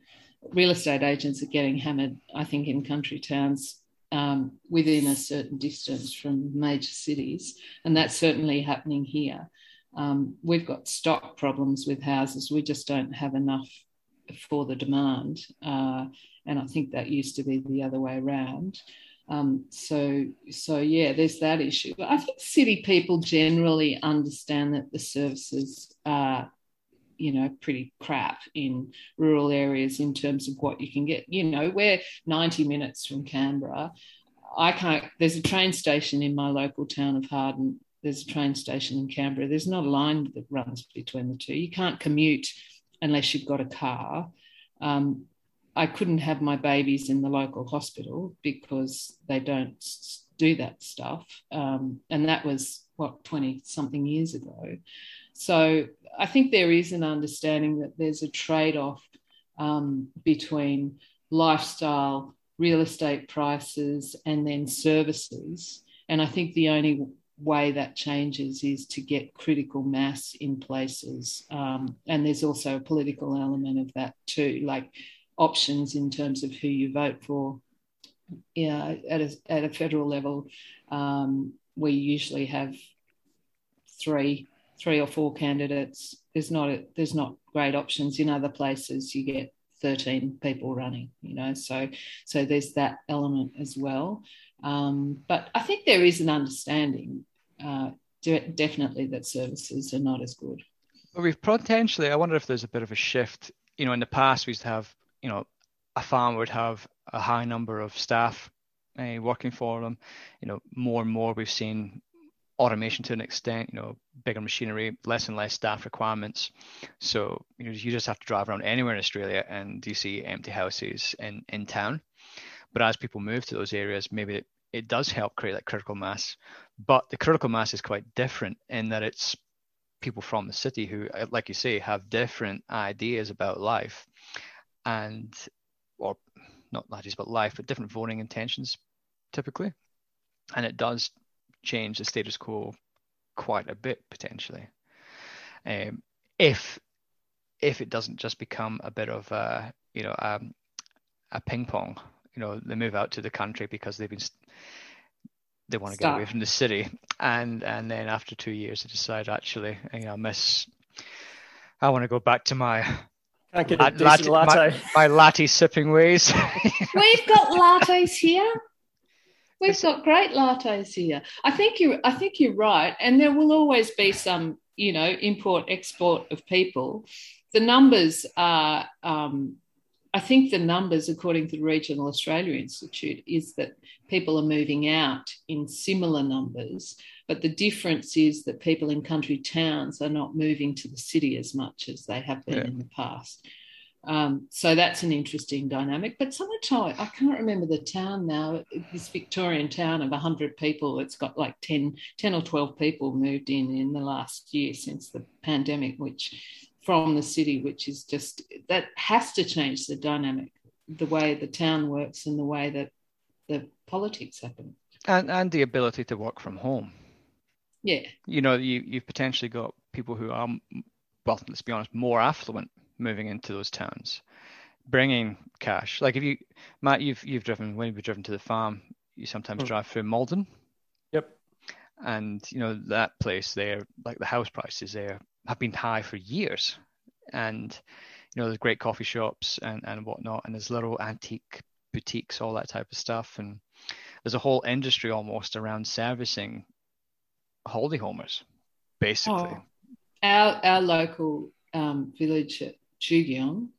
real estate agents are getting hammered. I think in country towns um, within a certain distance from major cities, and that's certainly happening here. Um, we've got stock problems with houses. We just don't have enough for the demand, uh, and I think that used to be the other way around. Um, so, so yeah, there's that issue. But I think city people generally understand that the services are you know, pretty crap in rural areas in terms of what you can get. You know, we're 90 minutes from Canberra. I can't, there's a train station in my local town of Harden. There's a train station in Canberra. There's not a line that runs between the two. You can't commute unless you've got a car. Um, I couldn't have my babies in the local hospital because they don't do that stuff. Um, and that was what, 20 something years ago. So I think there is an understanding that there's a trade off um, between lifestyle, real estate prices, and then services. And I think the only way that changes is to get critical mass in places. Um, and there's also a political element of that too, like options in terms of who you vote for. Yeah, at a, at a federal level, um, we usually have three three or four candidates. There's not a, there's not great options in other places. You get 13 people running, you know. So so there's that element as well. Um, but I think there is an understanding, uh, de- definitely, that services are not as good. Well, we've potentially. I wonder if there's a bit of a shift. You know, in the past we used to have, you know, a farm would have a high number of staff uh, working for them. You know, more and more we've seen automation to an extent, you know, bigger machinery, less and less staff requirements. So you know, you just have to drive around anywhere in Australia and you see empty houses in, in town. But as people move to those areas, maybe it, it does help create that critical mass. But the critical mass is quite different in that it's people from the city who, like you say, have different ideas about life and or not ideas about life, but different voting intentions typically. And it does change the status quo quite a bit potentially. Um, if if it doesn't just become a bit of a you know um, a ping pong, you know they move out to the country because they've been they want to get away from the city, and and then after two years they decide actually you know miss I want to go back to my latte, latte, my, my latte sipping ways. <laughs> We've got lattes here. We've got great lattes here. I think you I think you're right. And there will always be some, you know, import export of people. The numbers are um, I think the numbers, according to the Regional Australia Institute, is that people are moving out in similar numbers, but the difference is that people in country towns are not moving to the city as much as they have been yeah. in the past. Um, so that's an interesting dynamic. But Summertime, I can't remember the town now, this Victorian town of 100 people, it's got like 10, 10 or 12 people moved in in the last year since the pandemic, which from the city, which is just, that has to change the dynamic, the way the town works and the way that the politics happen. And, and the ability to work from home. Yeah. You know, you, you've potentially got people who are, well, let's be honest, more affluent moving into those towns, bringing cash. Like if you, Matt, you've you've driven when you've driven to the farm, you sometimes mm. drive through Maldon. Yep. And you know that place there, like the house prices there, have been high for years, and you know there's great coffee shops and and whatnot, and there's little antique boutiques, all that type of stuff, and there's a whole industry almost around servicing holiday homers, basically. Oh, our our local um, village at Jugiong,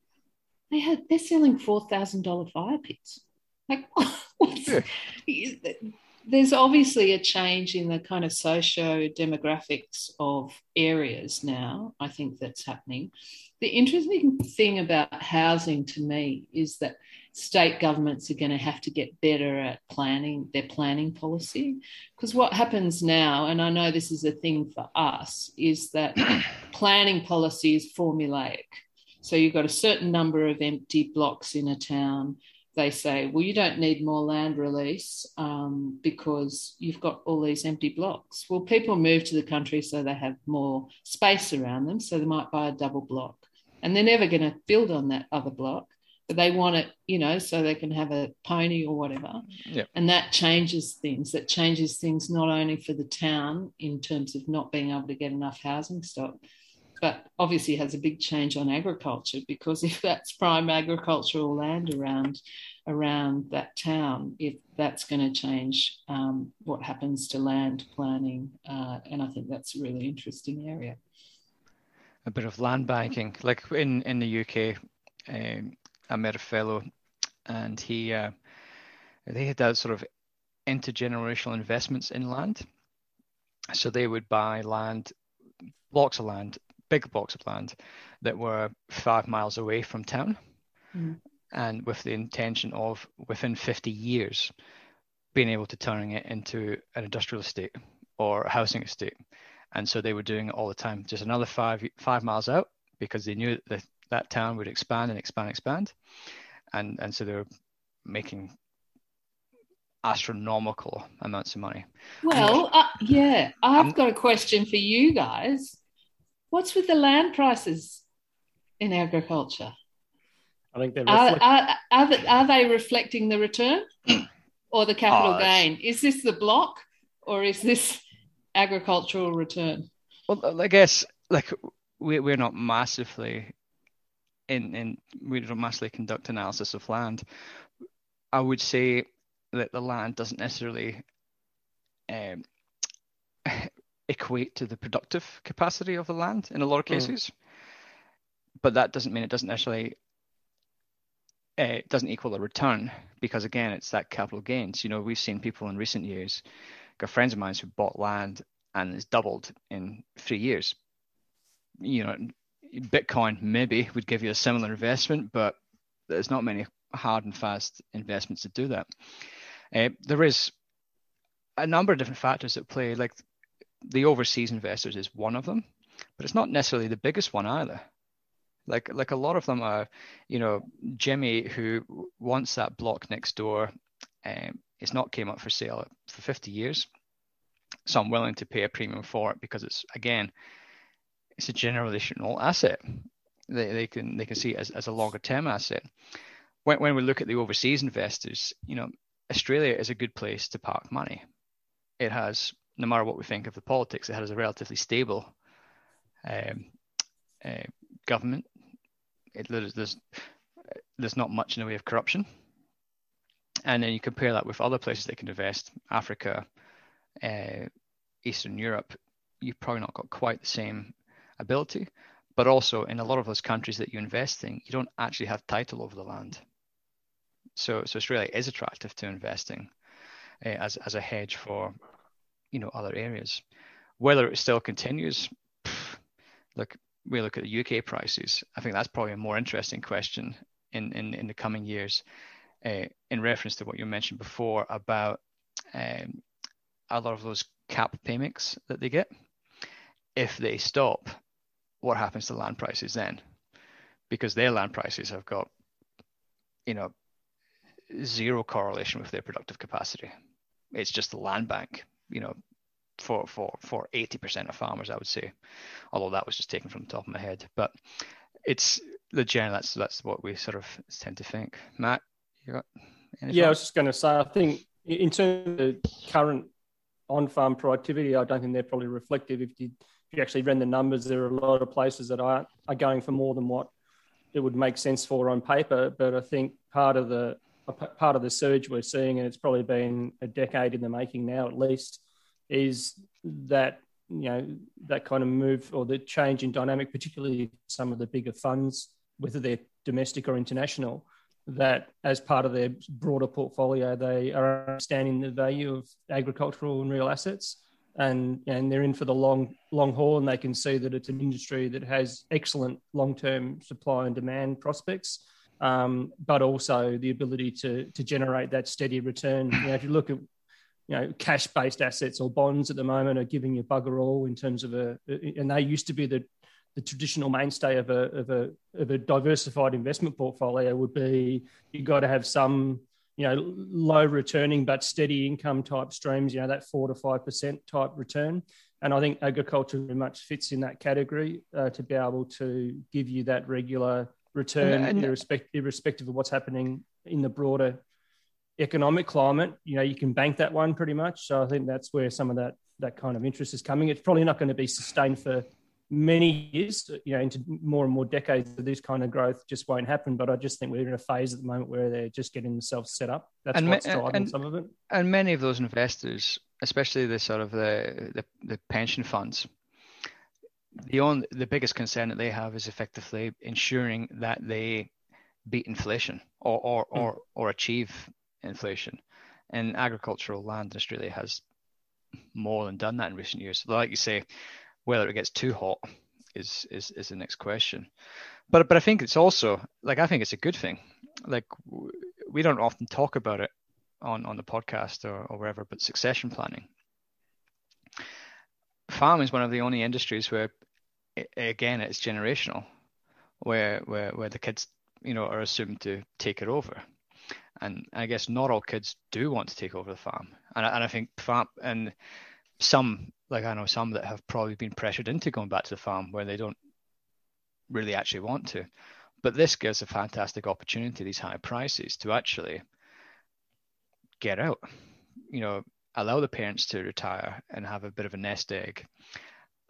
they had they're selling four thousand dollar fire pits. Like, <laughs> what's, yeah. There's obviously a change in the kind of socio demographics of areas now. I think that's happening. The interesting thing about housing to me is that state governments are going to have to get better at planning their planning policy. Because what happens now, and I know this is a thing for us, is that planning policy is formulaic. So you've got a certain number of empty blocks in a town. They say, well, you don't need more land release um, because you've got all these empty blocks. Well, people move to the country so they have more space around them. So they might buy a double block and they're never going to build on that other block but they want it, you know, so they can have a pony or whatever. Yeah. And that changes things. That changes things not only for the town in terms of not being able to get enough housing stock, but obviously has a big change on agriculture because if that's prime agricultural land around around that town, if that's going to change um, what happens to land planning, uh, and I think that's a really interesting area. a bit of land banking. Like in in the UK, um, I met a fellow, and he uh, they had that sort of intergenerational investments in land. So they would buy land, blocks of land, big blocks of land that were five miles away from town, mm. and with the intention of within 50 years being able to turning it into an industrial estate or a housing estate. And so they were doing it all the time, just another five five miles out because they knew that that town would expand and expand and expand, and and so they were making astronomical amounts of money. Well, uh, yeah, I've I'm, got a question for you guys. What's with the land prices in agriculture? I think they're are, are, are, they, are they reflecting the return or the capital oh, gain? Is this the block or is this agricultural return? Well, I guess like we, we're not massively in, in we don't massively conduct analysis of land. I would say that the land doesn't necessarily um, equate to the productive capacity of the land in a lot of hmm. cases. Mm. But that doesn't mean it doesn't necessarily uh, it doesn't equal a return because again it's that capital gains. You know, we've seen people in recent years, got friends of mine who bought land and it's doubled in three years. You know, Bitcoin maybe would give you a similar investment, but there's not many hard and fast investments to do that. Uh, there is a number of different factors at play, like the overseas investors is one of them, but it's not necessarily the biggest one either. Like like a lot of them are, you know, Jimmy who wants that block next door. Um, it's not came up for sale for 50 years, so I'm willing to pay a premium for it because it's again, it's a generational asset. They, they can they can see it as, as a longer term asset. When, when we look at the overseas investors, you know, Australia is a good place to park money. It has, no matter what we think of the politics, it has a relatively stable um, uh, government. It, there's, there's, there's not much in the way of corruption. And then you compare that with other places that can invest, Africa, uh, Eastern Europe, you've probably not got quite the same ability. But also in a lot of those countries that you invest in, you don't actually have title over the land. So, so Australia is attractive to investing uh, as as a hedge for, you know, other areas. Whether it still continues, look, we look at the UK prices. I think that's probably a more interesting question in in, in the coming years, uh, in reference to what you mentioned before about um, a lot of those cap payments that they get. If they stop, what happens to land prices then? Because their land prices have got, you know, zero correlation with their productive capacity. It's just the land bank, you know, for for for 80% of farmers, I would say. Although that was just taken from the top of my head, but it's the general. That's that's what we sort of tend to think. Matt, you got? Yeah, I was just going to say. I think in terms of the current on-farm productivity, I don't think they're probably reflective. If you if you actually ran the numbers, there are a lot of places that are are going for more than what it would make sense for on paper. But I think part of the part of the surge we're seeing, and it's probably been a decade in the making now at least, is that you know that kind of move or the change in dynamic, particularly some of the bigger funds, whether they're domestic or international, that as part of their broader portfolio, they are understanding the value of agricultural and real assets. And, and they're in for the long long haul, and they can see that it's an industry that has excellent long term supply and demand prospects um, but also the ability to to generate that steady return. You know, if you look at you know cash based assets or bonds at the moment are giving you bugger all in terms of a, and they used to be the the traditional mainstay of a of a of a diversified investment portfolio would be you've got to have some you know low returning but steady income type streams you know that four to five percent type return and i think agriculture very much fits in that category uh, to be able to give you that regular return, and, and, irrespective, irrespective of what's happening in the broader economic climate. You know, you can bank that one pretty much. So I think that's where some of that that kind of interest is coming. It's probably not going to be sustained for many years, you know, into more and more decades of this kind of growth just won't happen. But I just think we're in a phase at the moment where they're just getting themselves set up. That's and what's driving and, some of it. And many of those investors, especially the sort of the, the, the pension funds, the on the biggest concern that they have is effectively ensuring that they beat inflation or or mm. or, or achieve inflation. And agricultural land in Australia has more than done that in recent years. Like you say, whether it gets too hot is is is the next question. But but I think it's also like I think it's a good thing. Like we don't often talk about it on on the podcast or, or wherever, but succession planning. Farming is one of the only industries where, again, it's generational, where where where the kids you know are assumed to take it over. And I guess not all kids do want to take over the farm, and I, and I think farm and some like I know some that have probably been pressured into going back to the farm where they don't really actually want to, but this gives a fantastic opportunity these high prices to actually get out, you know, allow the parents to retire and have a bit of a nest egg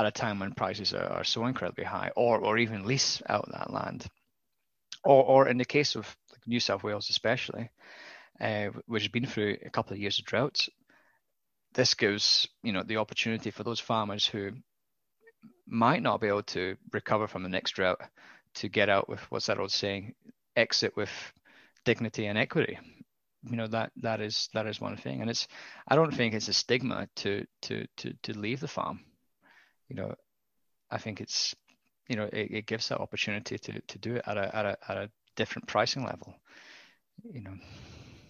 at a time when prices are, are so incredibly high, or or even lease out that land or, or in the case of like New South Wales, especially, uh, which has been through a couple of years of droughts, this gives you know the opportunity for those farmers who might not be able to recover from the next drought to get out with what's that old saying, exit with dignity and equity. You know that that is that is one thing, and it's I don't think it's a stigma to to to to leave the farm. You know, I think it's you know it, it gives that opportunity to to do it at a at a at a different pricing level. You know.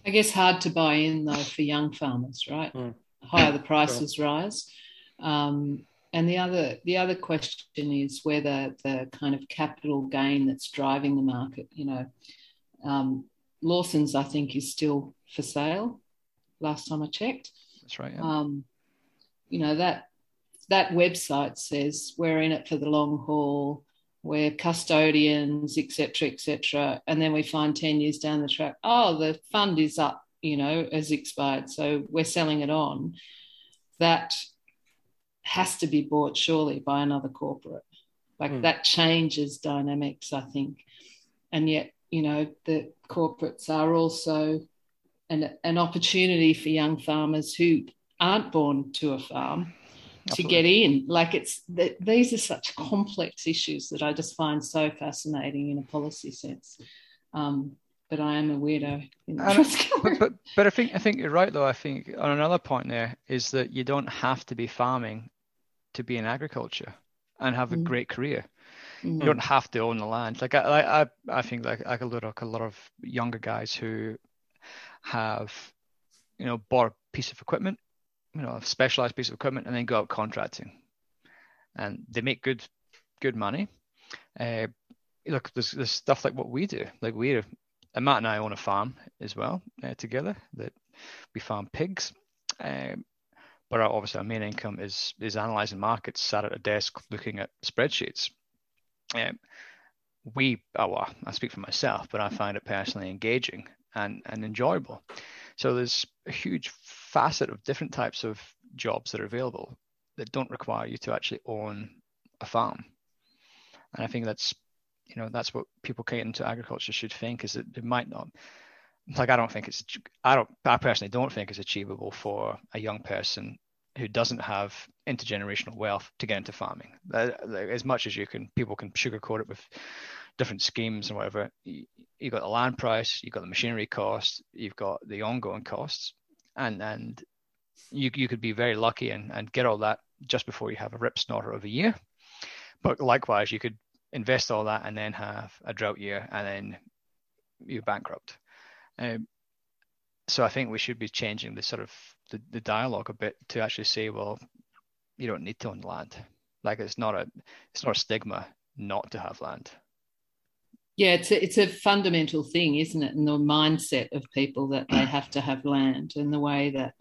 I guess hard to buy in though for young farmers, right? Mm. Higher the prices sure. rise. Um, and the other the other question is whether the kind of capital gain that's driving the market, you know, um, Lawson's I think is still for sale. Last time I checked. That's right. Yeah. Um, you know that that website says we're in it for the long haul, we're custodians, etc., etc. And then we find 10 years down the track, oh, the fund is up, you know, as expired. So we're selling it on. That has to be bought surely by another corporate. Like mm. that changes dynamics, I think. And yet, you know, the corporates are also an, an opportunity for young farmers who aren't born to a farm to get in. Like it's that these are such complex issues that I just find so fascinating in a policy sense. Um, but I am a weirdo. but, but, but I think I think you're right though. I think on another point there is that you don't have to be farming to be in agriculture and have a mm. great career. Mm. You don't have to own the land. Like I I I think like I could look at a lot of younger guys who have you know bought a piece of equipment you know a specialized piece of equipment and then go out contracting. And they make good good money. Uh, look there's, there's stuff like what we do. Like we and Matt and I own a farm as well uh, together that we farm pigs. Um, but our, obviously our main income is is analyzing markets sat at a desk looking at spreadsheets um, we oh well I speak for myself but I find it personally engaging and, and enjoyable. So there's a huge facet of different types of jobs that are available that don't require you to actually own a farm. And I think that's you know that's what people getting into agriculture should think is that it might not. Like I don't think it's I don't I personally don't think it's achievable for a young person who doesn't have intergenerational wealth to get into farming. As much as you can, people can sugarcoat it with different schemes and whatever. You've got the land price, you've got the machinery cost, you've got the ongoing costs, and and you you could be very lucky and, and get all that just before you have a rip snorter of a year. But likewise, you could invest all that and then have a drought year and then you're bankrupt. Um, so I think we should be changing the sort of the, the dialogue a bit to actually say, well, you don't need to own land. Like it's not a it's not a stigma not to have land. Yeah, it's a, it's a fundamental thing, isn't it? And the mindset of people that they have to have land and the way that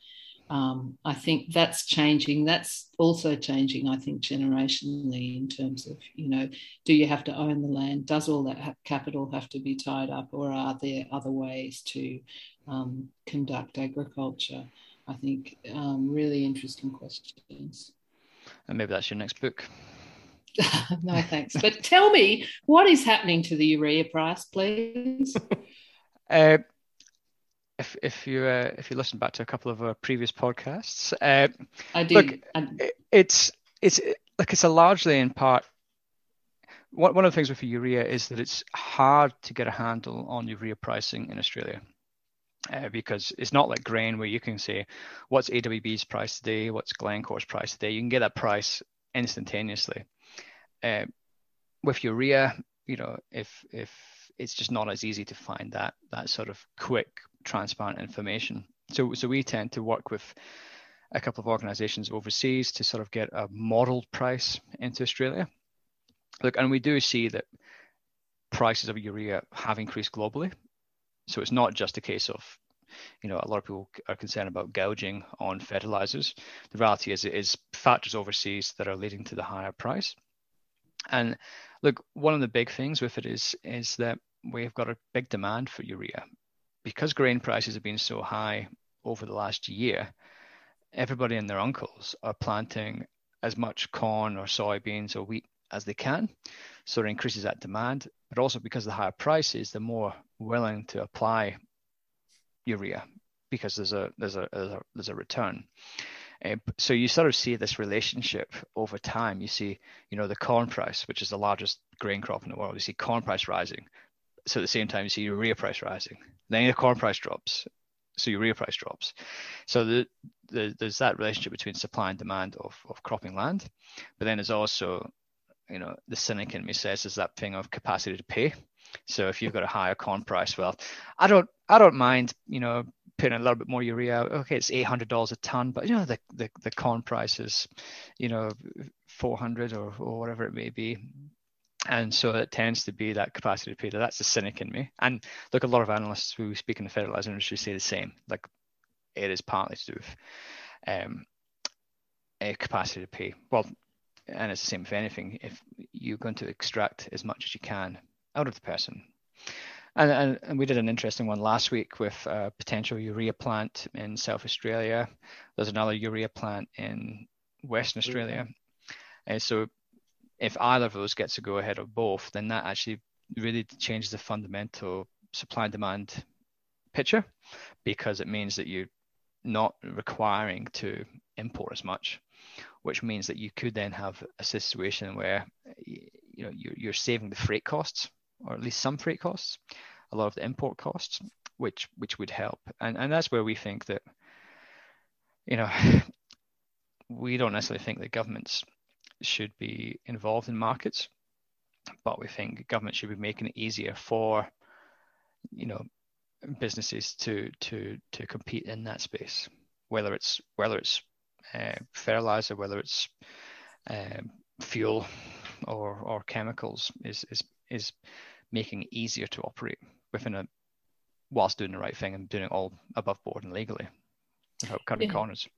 um, I think that's changing. That's also changing, I think, generationally in terms of, you know, do you have to own the land? Does all that capital have to be tied up, or are there other ways to um, conduct agriculture? I think um, really interesting questions. And maybe that's your next book. <laughs> no, thanks. But tell me, what is happening to the urea price, please? <laughs> uh, if if you uh, if you listen back to a couple of our previous podcasts, uh, I do. Look, I... it's it's like it's a largely in part one, one of the things with urea is that it's hard to get a handle on urea pricing in Australia. Uh, because it's not like grain where you can say what's AWB's price today, what's Glencore's price today. You can get that price instantaneously. Uh, with urea, you know, if if it's just not as easy to find that that sort of quick, transparent information. So so we tend to work with a couple of organizations overseas to sort of get a modeled price into Australia. Look, and we do see that prices of urea have increased globally. So it's not just a case of, you know, a lot of people are concerned about gouging on fertilizers. The reality is it is factors overseas that are leading to the higher price. And look, one of the big things with it is is that we've got a big demand for urea because grain prices have been so high over the last year everybody and their uncles are planting as much corn or soybeans or wheat as they can. So it increases that demand, but also because of the higher prices, they're more willing to apply urea because there's a there's a there's a, there's a return. So you sort of see this relationship over time. You see, you know, the corn price, which is the largest grain crop in the world. You see corn price rising. So at the same time, you see urea price rising. Then the corn price drops so urea price drops. So the, the, there's that relationship between supply and demand of, of cropping land, but then there's also, you know, the cynic in me says is that thing of capacity to pay. So if you've got a higher corn price, well, I don't I don't mind, you know, putting a little bit more urea. Okay, it's eight hundred dollars a ton, but you know the, the the corn price is, you know, four hundred or or whatever it may be and so it tends to be that capacity to pay. That's the cynic in me. And look, a lot of analysts who speak in the fertilizer industry say the same. Like it is partly to do with um, a capacity to pay. Well, and it's the same for anything. If you're going to extract as much as you can out of the person. And, and, and we did an interesting one last week with a potential urea plant in South Australia. There's another urea plant in Western Australia. And so if either of those gets to go ahead of both, then that actually really changes the fundamental supply and demand picture because it means that you're not requiring to import as much, which means that you could then have a situation where you know you're, you're saving the freight costs or at least some freight costs, a lot of the import costs, which which would help. And and that's where we think that you know <laughs> we don't necessarily think that governments should be involved in markets, but we think government should be making it easier for, you know, businesses to to to compete in that space, whether it's whether it's uh, fertilizer, whether it's um, fuel or or chemicals, is is is making it easier to operate within a whilst doing the right thing and doing it all above board and legally without cutting yeah. corners.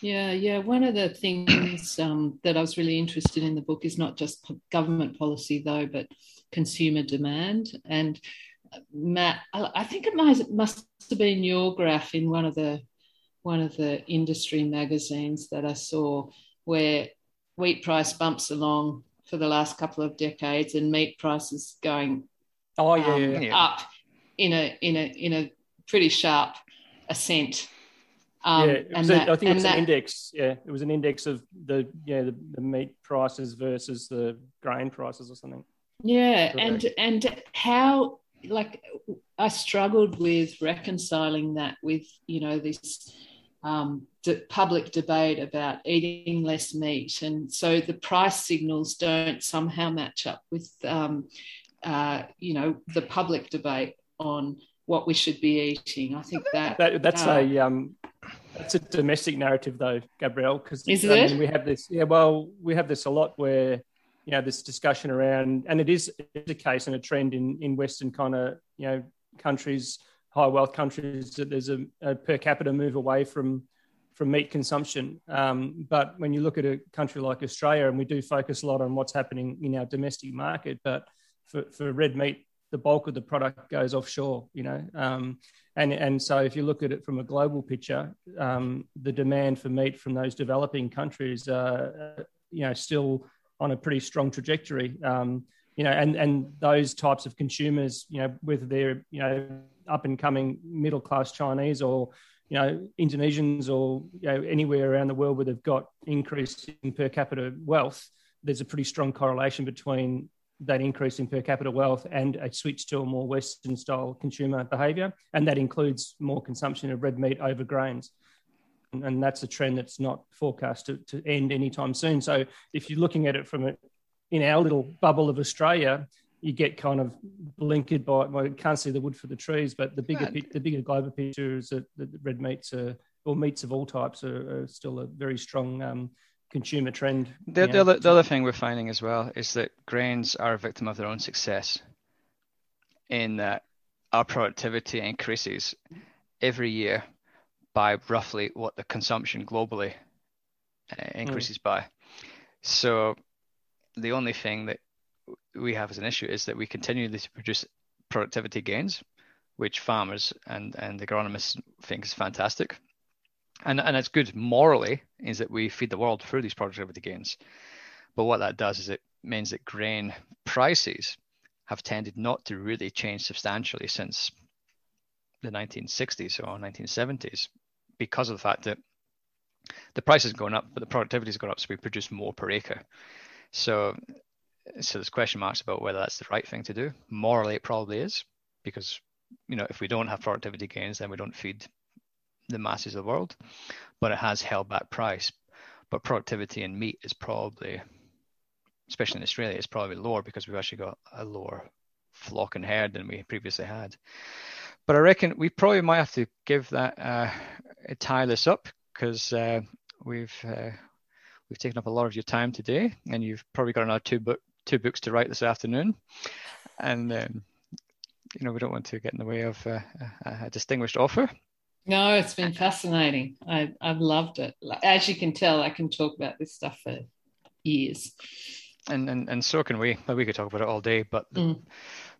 Yeah, yeah. One of the things um, that I was really interested in the book is not just government policy, though, but consumer demand. And uh, Matt, I think it might, must have been your graph in one of the one of the industry magazines that I saw, where wheat price bumps along for the last couple of decades, and meat prices going oh yeah, um, yeah, yeah. up in a in a in a pretty sharp ascent um, yeah, and that, I think it was an index. Yeah, it was an index of the yeah the, the meat prices versus the grain prices or something. Yeah, and and how like I struggled with reconciling that with you know this um, de- public debate about eating less meat, and so the price signals don't somehow match up with um, uh, you know the public debate on what we should be eating. I think that, that that's uh, a um, that's a domestic narrative, though, Gabrielle, because it? Mean, we have this. Yeah, well, we have this a lot where you know this discussion around, and it is, it is a case and a trend in in Western kind of you know countries, high wealth countries, that there's a, a per capita move away from from meat consumption. Um, but when you look at a country like Australia, and we do focus a lot on what's happening in our domestic market, but for, for red meat, the bulk of the product goes offshore, you know. Um, and, and so if you look at it from a global picture, um, the demand for meat from those developing countries, uh, you know, still on a pretty strong trajectory. Um, you know, and, and those types of consumers, you know, whether they're, you know, up and coming middle class Chinese or, you know, Indonesians or, you know, anywhere around the world where they've got increase in per capita wealth, there's a pretty strong correlation between that increase in per capita wealth and a switch to a more Western style consumer behavior. And that includes more consumption of red meat over grains. And, and that's a trend that's not forecast to, to end anytime soon. So if you're looking at it from a, in our little bubble of Australia, you get kind of blinkered by, well, you can't see the wood for the trees, but the bigger, the bigger global picture is that the red meats are, or meats of all types are, are still a very strong um, consumer trend. The, the, other, the other thing we're finding as well is that grains are a victim of their own success in that our productivity increases every year by roughly what the consumption globally uh, increases mm. by. So the only thing that we have as an issue is that we continually produce productivity gains, which farmers and, and agronomists think is fantastic and and it's good morally is that we feed the world through these productivity gains. But what that does is it means that grain prices have tended not to really change substantially since the 1960s or 1970s because of the fact that the price has gone up, but the productivity has gone up, so we produce more per acre. So, so there's question marks about whether that's the right thing to do. Morally, it probably is, because you know if we don't have productivity gains, then we don't feed the masses of the world, but it has held back price. But productivity in meat is probably, especially in Australia, is probably lower because we've actually got a lower flock and herd than we previously had. But I reckon we probably might have to give that uh, tie this up because uh, we've uh, we've taken up a lot of your time today, and you've probably got another two book two books to write this afternoon, and um, you know we don't want to get in the way of uh, a, a distinguished offer. No, it's been fascinating. I, I've loved it. As you can tell, I can talk about this stuff for years. And and, and so can we. we could talk about it all day, but mm.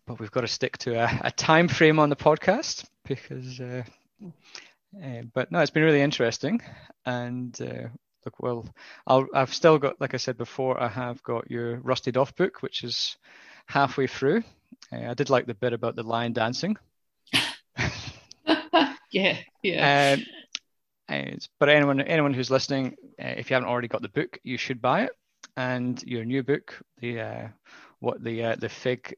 but we've got to stick to a, a time frame on the podcast because. Uh, uh, but no, it's been really interesting, and uh, look, well, I'll, I've still got, like I said before, I have got your Rusted Off book, which is halfway through. Uh, I did like the bit about the lion dancing. Yeah, yeah. Um, but anyone anyone who's listening, uh, if you haven't already got the book, you should buy it. And your new book, the uh, what the uh, the fig.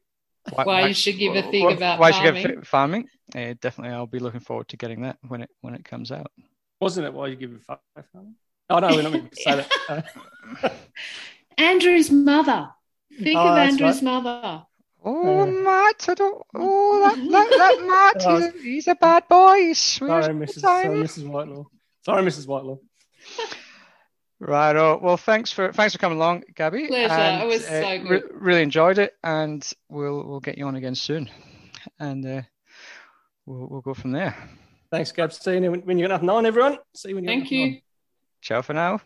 Why, why, you should give a fig why, about why farming. Should give farming. Uh, definitely, I'll be looking forward to getting that when it when it comes out. Wasn't it why you give a fuck farming? Oh no, we're not going to say that. <laughs> <laughs> Andrew's mother. Think oh, of Andrew's right. mother. Oh, uh, Matt, I don't. Oh, that, that, that Matt, he's a, he's a bad boy. He's sorry, Mrs. Sorry, Mrs. Whitelaw. Sorry, Mrs. Whitelaw. Right. Oh, well, thanks for thanks for coming along, Gabby. Pleasure. And, it was uh, so good. Re- really enjoyed it, and we'll we'll get you on again soon, and uh, we'll we'll go from there. Thanks, Gab. See you when, when you're nothing on, everyone. See you when you're Thank you. On. Ciao for now.